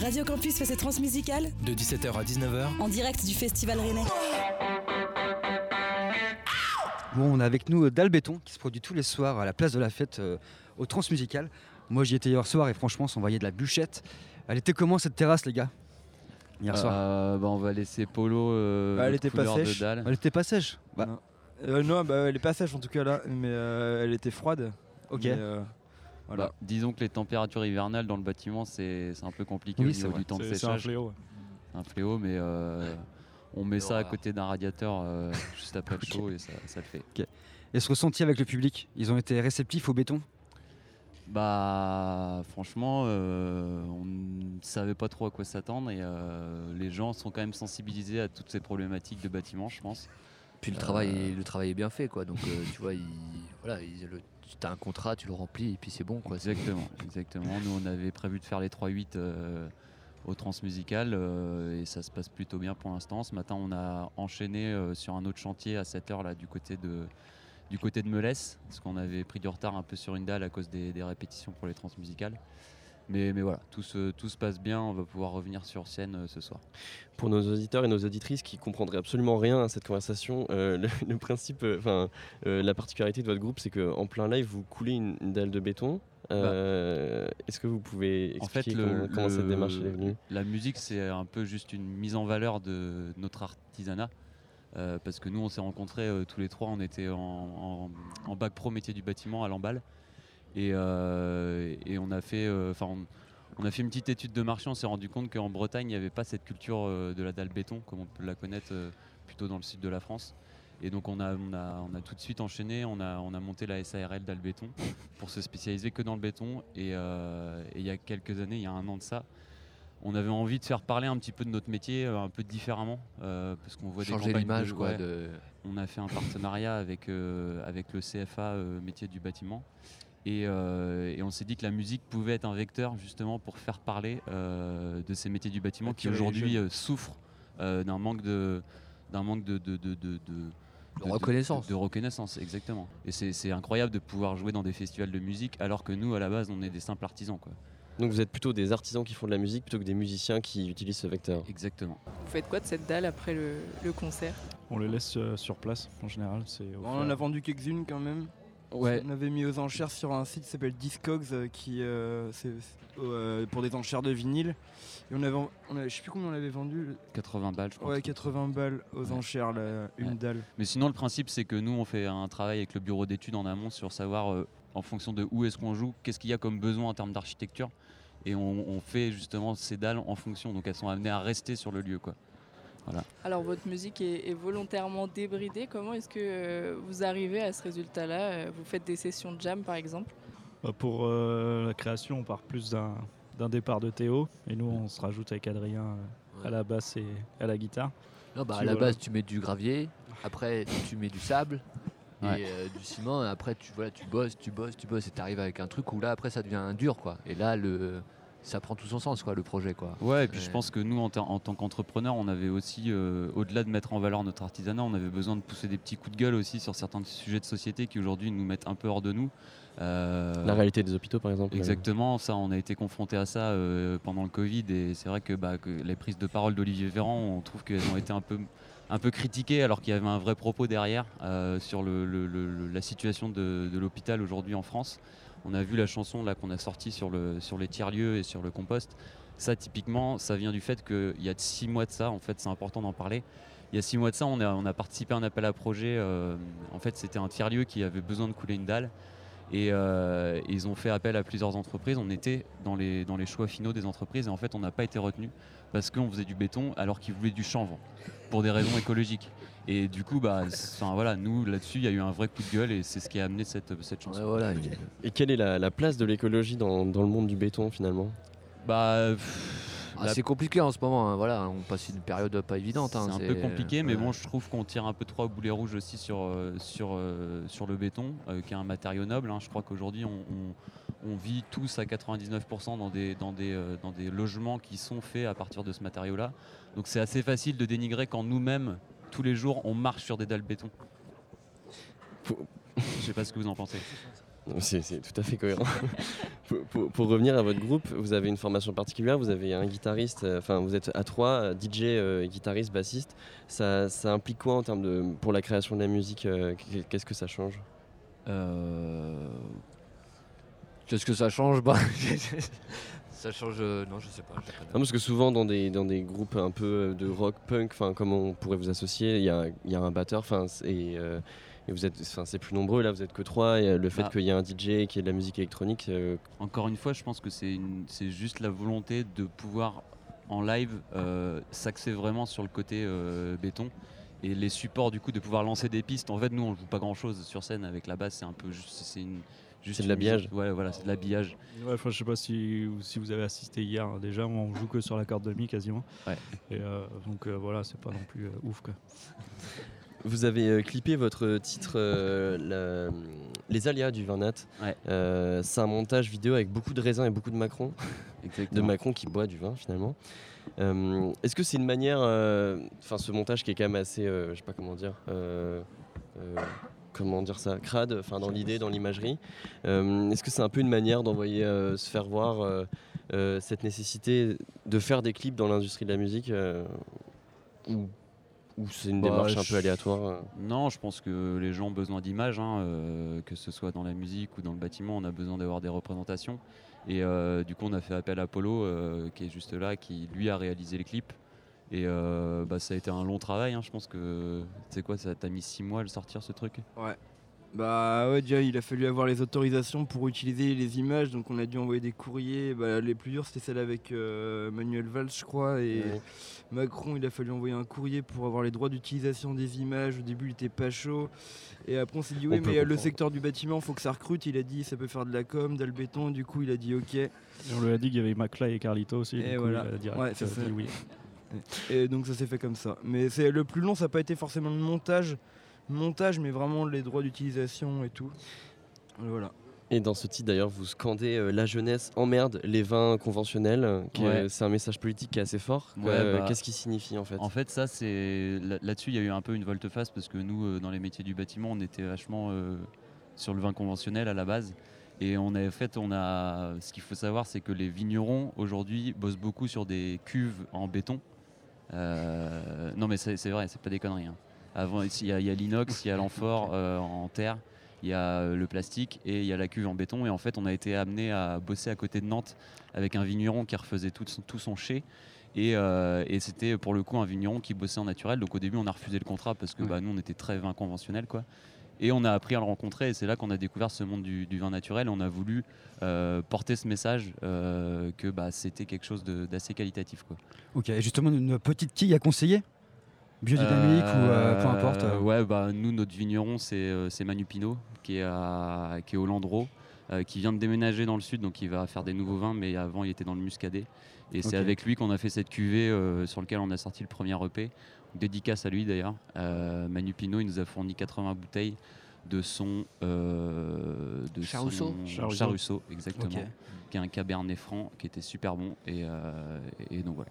Radio Campus fait ses transmusicales de 17h à 19h en direct du Festival Rennais. Bon, on a avec nous Dalbéton qui se produit tous les soirs à la place de la fête euh, au Transmusical. Moi j'y étais hier soir et franchement on s'envoyait de la bûchette. Elle était comment cette terrasse les gars Hier soir? Euh, bah, on va laisser Polo. euh, Bah, elle était pas couleur de sèche. dalle. Elle était pas sèche? Non. Euh, non, bah, elle est pas sèche en tout cas là, mais euh, elle était froide. Ok. Mais, euh, voilà. Bah, disons que les températures hivernales dans le bâtiment, c'est c'est un peu compliqué Oui, au c'est niveau vrai. du temps de C'est c'est un fléau. C'est un fléau, mais euh, on met ça à côté d'un radiateur euh, juste après le chaud et ça, ça le fait. Et ce ressenti avec le public Ils ont été réceptifs au béton? Bah, franchement, euh, on ne savait pas trop à quoi s'attendre et euh, les gens sont quand même sensibilisés à toutes ces problématiques de bâtiment, je pense. Puis le Euh, travail, le travail est bien fait, quoi. Donc, euh, tu vois, il, voilà, il- le- tu as un contrat, tu le remplis et puis c'est bon, quoi. Exactement, exactement. Nous, on avait prévu de faire les 3-8 euh, au Transmusical euh, et ça se passe plutôt bien pour l'instant. Ce matin, on a enchaîné euh, sur un autre chantier à 7h là, du côté de du parce qu'on avait pris du retard un peu sur une dalle à cause des répétitions pour les transmusicales. Mais, mais voilà, tout se, tout se passe bien, on va pouvoir revenir sur scène euh, ce soir. Pour nos auditeurs et nos auditrices qui comprendraient absolument rien à cette conversation, euh, le, le principe, euh, enfin, la particularité de votre groupe, c'est qu'en plein live, vous coulez une, une dalle de béton. Euh, Est-ce que vous pouvez En fait, expliquer le- comment, comment le- cette démarche est venue? La musique, c'est un peu juste une mise en valeur de notre artisanat. Parce que nous, on s'est rencontrés tous les trois, on était en, en- en bac pro métier du bâtiment à Lamballe. Et, euh, et on, a fait, euh, enfin, on, a fait une petite étude de marché, on s'est rendu compte qu'en Bretagne, il n'y avait pas cette culture euh, de la dalle béton, comme on peut la connaître euh, plutôt dans le sud de la France. Et donc on a, on a, on a tout de suite enchaîné, on a, on a monté la SARL dalle béton pour se spécialiser que dans le béton. Et, euh, et il y a quelques années, il y a un an de ça, on avait envie de faire parler un petit peu de notre métier un peu différemment parce qu'on voit Changer des l'image, de- quoi. ouais. De... On a fait un partenariat avec, avec le CFA métier du bâtiment et, euh, et on s'est dit que la musique pouvait être un vecteur justement pour faire parler euh, de ces métiers du bâtiment qui aujourd'hui euh, souffrent euh, d'un manque de d'un manque de, de, de, de- de- De reconnaissance. de, de reconnaissance exactement et c'est incroyable de pouvoir jouer dans des festivals de musique alors que nous à la base on est des simples artisans quoi Donc vous êtes plutôt des artisans qui font de la musique plutôt que des musiciens qui utilisent ce vecteur. exactement Vous faites quoi de cette dalle après le, le concert? On les laisse euh, sur place en général. On en a vendu quelques-unes quand même. Ouais On avait mis aux enchères sur un site qui s'appelle Discogs, euh, qui euh, c'est euh, pour des enchères de vinyle. Et on avait, on avait- je sais plus combien on avait vendu. 80 balles je crois Ouais, 80 balles aux Ouais. enchères, là, une Ouais. dalle. Mais sinon, le principe, c'est que nous, on fait un travail avec le bureau d'études en amont sur savoir, en fonction de où est-ce qu'on joue, qu'est-ce qu'il y a comme besoin en termes d'architecture. Et on, on fait justement ces dalles en fonction. Donc elles sont amenées à rester sur le lieu. Quoi. Alors votre musique est, est volontairement débridée. Comment est-ce que euh, vous arrivez à ce résultat-là Euh, Vous faites des sessions de jam par exemple? Bah, Pour euh, la création, on part plus d'un d'un départ de Théo et nous on se rajoute avec Adrien euh, à la basse et à la guitare. Non, bah, à la base, tu mets du gravier, après, tu mets du sable Ouais. et euh, du ciment, et après, tu, voilà, tu bosses, tu bosses, tu bosses, et tu arrives avec un truc où là, après, ça devient un dur, quoi. Et là, le, ça prend tout son sens, quoi, le projet, quoi. Ouais, et puis je Ouais. pense que nous, en, ta- en tant qu'entrepreneurs, on avait aussi, euh, au-delà de mettre en valeur notre artisanat, on avait besoin de pousser des petits coups de gueule aussi sur certains sujets de société qui aujourd'hui nous mettent un peu hors de nous. Euh, La réalité des hôpitaux par exemple. euh, Exactement, ça, on a été confronté à ça euh, pendant le Covid et c'est vrai que, bah, que les prises de parole d'Olivier Véran, on trouve qu'elles ont été un peu, un peu critiquées alors qu'il y avait un vrai propos derrière euh, sur le- le- le- la situation de, de l'hôpital aujourd'hui en France. On a vu la chanson qu'on a sortie sur, le, sur les tiers-lieux et sur le compost. Ça, typiquement, ça vient du fait qu'il y a six mois de ça, en fait, c'est important d'en parler. Il y a six mois de ça, on a, on a participé à un appel à projet. euh, en fait, c'était un tiers-lieu qui avait besoin de couler une dalle. Et euh, ils ont fait appel à plusieurs entreprises. On était dans les, dans les choix finaux des entreprises et en fait on n'a pas été retenu parce qu'on faisait du béton alors qu'ils voulaient du chanvre pour des raisons écologiques. Et du coup, bah, enfin, voilà, nous là-dessus il y a eu un vrai coup de gueule et c'est ce qui a amené cette, cette chanson. Ouais, voilà, il- Et quelle est la, la place de l'écologie dans, dans le monde du béton finalement? Bah, pff, Ah, la- c'est compliqué en ce moment, hein, voilà, on passe une période pas évidente. hein, c'est un peu compliqué, mais ouais. bon, je trouve qu'on tire un peu trop au boulet rouge aussi sur, euh, sur, euh, sur le béton, euh, qui est un matériau noble. hein. Je crois qu'aujourd'hui, on, on- on vit tous à 99% dans des, dans, des, euh, dans des logements qui sont faits à partir de ce matériau-là. Donc c'est assez facile de dénigrer quand nous-mêmes, tous les jours, on marche sur des dalles béton. Je sais pas ce que vous en pensez. C'est tout à fait cohérent. pour, pour- pour revenir à votre groupe, vous avez une formation particulière, vous avez un guitariste, euh, enfin vous êtes à trois, euh, DJ, euh, guitariste, bassiste. Ça, ça implique quoi en termes de pour la création de la musique euh, qu'est- Qu'est-ce que ça change? Qu'est-ce que ça change? Bah, Ça change. Non, je sais pas. Non, parce que souvent dans des, dans des groupes un peu de rock punk, comment on pourrait vous associer, il y a, y a un batteur, enfin et, et vous êtes, enfin c'est plus nombreux là, vous êtes que trois. Et euh, le fait Ah. qu'il y ait un DJ qui ait de la musique électronique, euh, Encore une fois, je pense que c'est une- c'est juste la volonté de pouvoir en live euh, s'axer vraiment sur le côté euh, béton et les supports du coup de pouvoir lancer des pistes. En fait, nous on joue pas grand chose sur scène avec la basse, c'est un peu juste c'est une juste C'est de l'habillage. Ouais, voilà, c'est de l'habillage. Ouais, enfin, je sais pas si, si vous avez assisté hier. hein, Déjà, on joue que sur la corde de mi quasiment. Ouais. Et euh, donc euh, voilà, c'est pas non plus euh, ouf quoi. Vous avez euh, clippé votre titre euh, la- Les Alias du vin nat. Ouais. Euh, c'est un montage vidéo avec beaucoup de raisins et beaucoup de Macron. De. Macron qui boit du vin finalement. Est-ce que c'est une manière, enfin ce montage qui est quand même assez, je sais pas comment dire, comment dire ça, crade, enfin dans l'idée, dans l'imagerie. Euh, Est-ce que c'est un peu une manière d'envoyer euh, se faire voir euh, cette nécessité de faire des clips dans l'industrie de la musique ou, ou c'est une Bah, démarche un peu aléatoire euh Non, je pense que les gens ont besoin d'images, hein, euh, que ce soit dans la musique ou dans le bâtiment, on a besoin d'avoir des représentations. Et euh, du coup, on a fait appel à Polo, euh, qui est juste là, qui lui a réalisé les clips. Et euh, bah, ça a été un long travail, hein, je pense que. Tu sais quoi, ça t'a mis six mois à le sortir ce truc? Bah ouais, déjà il a fallu avoir les autorisations pour utiliser les images, donc on a dû envoyer des courriers. Bah, les plus durs c'était celle avec euh, Manuel Valls, je crois, et Ouais. Macron il a fallu envoyer un courrier pour avoir les droits d'utilisation des images. Au début il était pas chaud, et après on s'est dit oui, mais euh, le secteur du bâtiment faut que ça recrute. Il a dit ça peut faire de la com, dans le béton, du coup il a dit ok. Et on lui a dit qu'il y avait Maclay et Carlito aussi. Et du coup, voilà. il a direct Ouais, c'est euh, ça. dit oui. Et donc ça s'est fait comme ça. Mais c'est le plus long, ça n'a pas été forcément le montage, montage, mais vraiment les droits d'utilisation et tout. Voilà. Et dans ce titre d'ailleurs, vous scandez euh, la jeunesse emmerde les vins conventionnels. euh, Ouais. C'est un message politique qui est assez fort. Ouais, Euh, bah, Qu'est-ce qui signifie en fait? En fait, ça, c'est là- là-dessus, il y a eu un peu une volte-face parce que nous, euh, dans les métiers du bâtiment, on était vachement euh, sur le vin conventionnel à la base. Et on a fait, on a. Ce qu'il faut savoir, c'est que les vignerons aujourd'hui bossent beaucoup sur des cuves en béton. Euh, non, mais c'est c'est vrai, c'est pas des conneries. hein. Avant, il y a, il y a l'inox, il y a l'amphore euh, en terre, il y a euh, le plastique et il y a la cuve en béton. Et en fait, on a été amené à bosser à côté de Nantes avec un vigneron qui refaisait tout son, tout son chai. Et, euh, et c'était pour le coup un vigneron qui bossait en naturel. Donc au début, on a refusé le contrat parce que Ouais. bah, nous, on était très vin conventionnel. Quoi. Et on a appris à le rencontrer. Et c'est là qu'on a découvert ce monde du, du vin naturel. On a voulu euh, porter ce message euh, que bah, c'était quelque chose d'assez qualitatif. Quoi. Ok, et justement, une petite quille à conseiller? Biodynamique ou euh, peu importe. euh. Ouais, bah, nous, notre vigneron, c'est euh, c'est Manu Pinot, qui est, à, qui est au Landreau, euh, qui vient de déménager dans le sud, donc il va faire des nouveaux vins, mais avant, il était dans le muscadet. Et c'est avec lui qu'on a fait cette cuvée euh, sur laquelle on a sorti le premier EP. Dédicace à lui d'ailleurs. Euh, Manu Pinot, il nous a fourni 80 bouteilles de son. euh, de Charousseau son- Charousseau. Exactement. Qui est un cabernet franc qui était super bon. Et, euh, et donc voilà.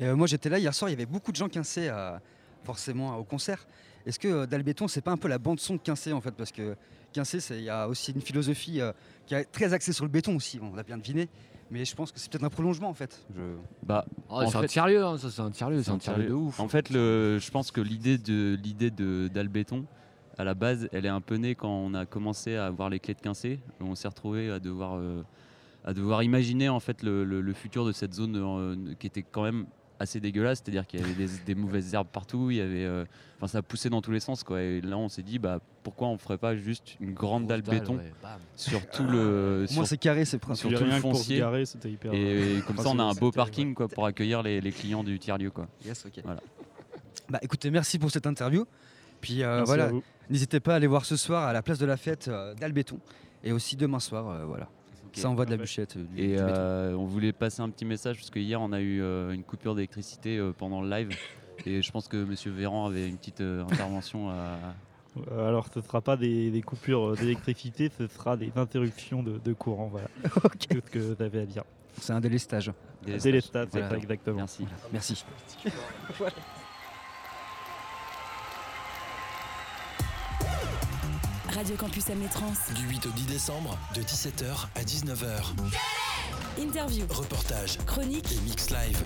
Et, euh, moi j'étais là hier soir, il y avait beaucoup de gens quincés euh, forcément au concert. Est-ce que euh, Dalbéton c'est pas un peu la bande son de Quincé en fait? Parce que Quincé c'est- il y a aussi une philosophie euh, qui est très axée sur le béton aussi, on l'a bien deviné. Mais je pense que c'est peut-être un prolongement en fait. Je... Bah, Oh, En c'est un fait- sérieux, hein, ça c'est un sérieux, c'est un sérieux de ouf. En fait, le, je pense que l'idée de l'idée de d'Albéton, à la base, elle est un peu née quand on a commencé à avoir les clés de Quincé. On s'est retrouvé à devoir euh, à devoir imaginer en fait le, le- le futur de cette zone euh, qui était quand même assez dégueulasse, c'est-à-dire qu'il y avait des, des mauvaises herbes partout, il y avait, euh, enfin ça poussait dans tous les sens quoi. Et là, on s'est dit bah pourquoi on ferait pas juste une grande dalle béton ouais, sur tout le sur- c'est carré, c'est sur principal. Puis tout le foncier. garer, c'était hyper. et, comme ça, on a un beau parking quoi pour accueillir les, les clients du tiers lieu quoi. Yes, ok. Voilà. Bah écoutez, merci pour cette interview. Puis euh, voilà, n'hésitez pas à aller voir ce soir à la place de la fête euh, d'Albéton et aussi demain soir, euh, Ça envoie de la bûchette. euh, du- Et du euh, on voulait passer un petit message parce que hier on a eu euh, une coupure d'électricité euh, pendant le live et je pense que Monsieur Véran avait une petite euh, intervention à. Alors, ce ne sera pas des, des coupures d'électricité, ce sera des interruptions de, de courant. Voilà. Ok. Tout ce que vous avez à dire. C'est un délestage. Délestage, c'est Voilà. ça exactement. Merci. Merci. Radio Campus Amnétrance. Du 8 au 10 décembre, de 17h à 19h. Interview, Reportage chronique, et mix live.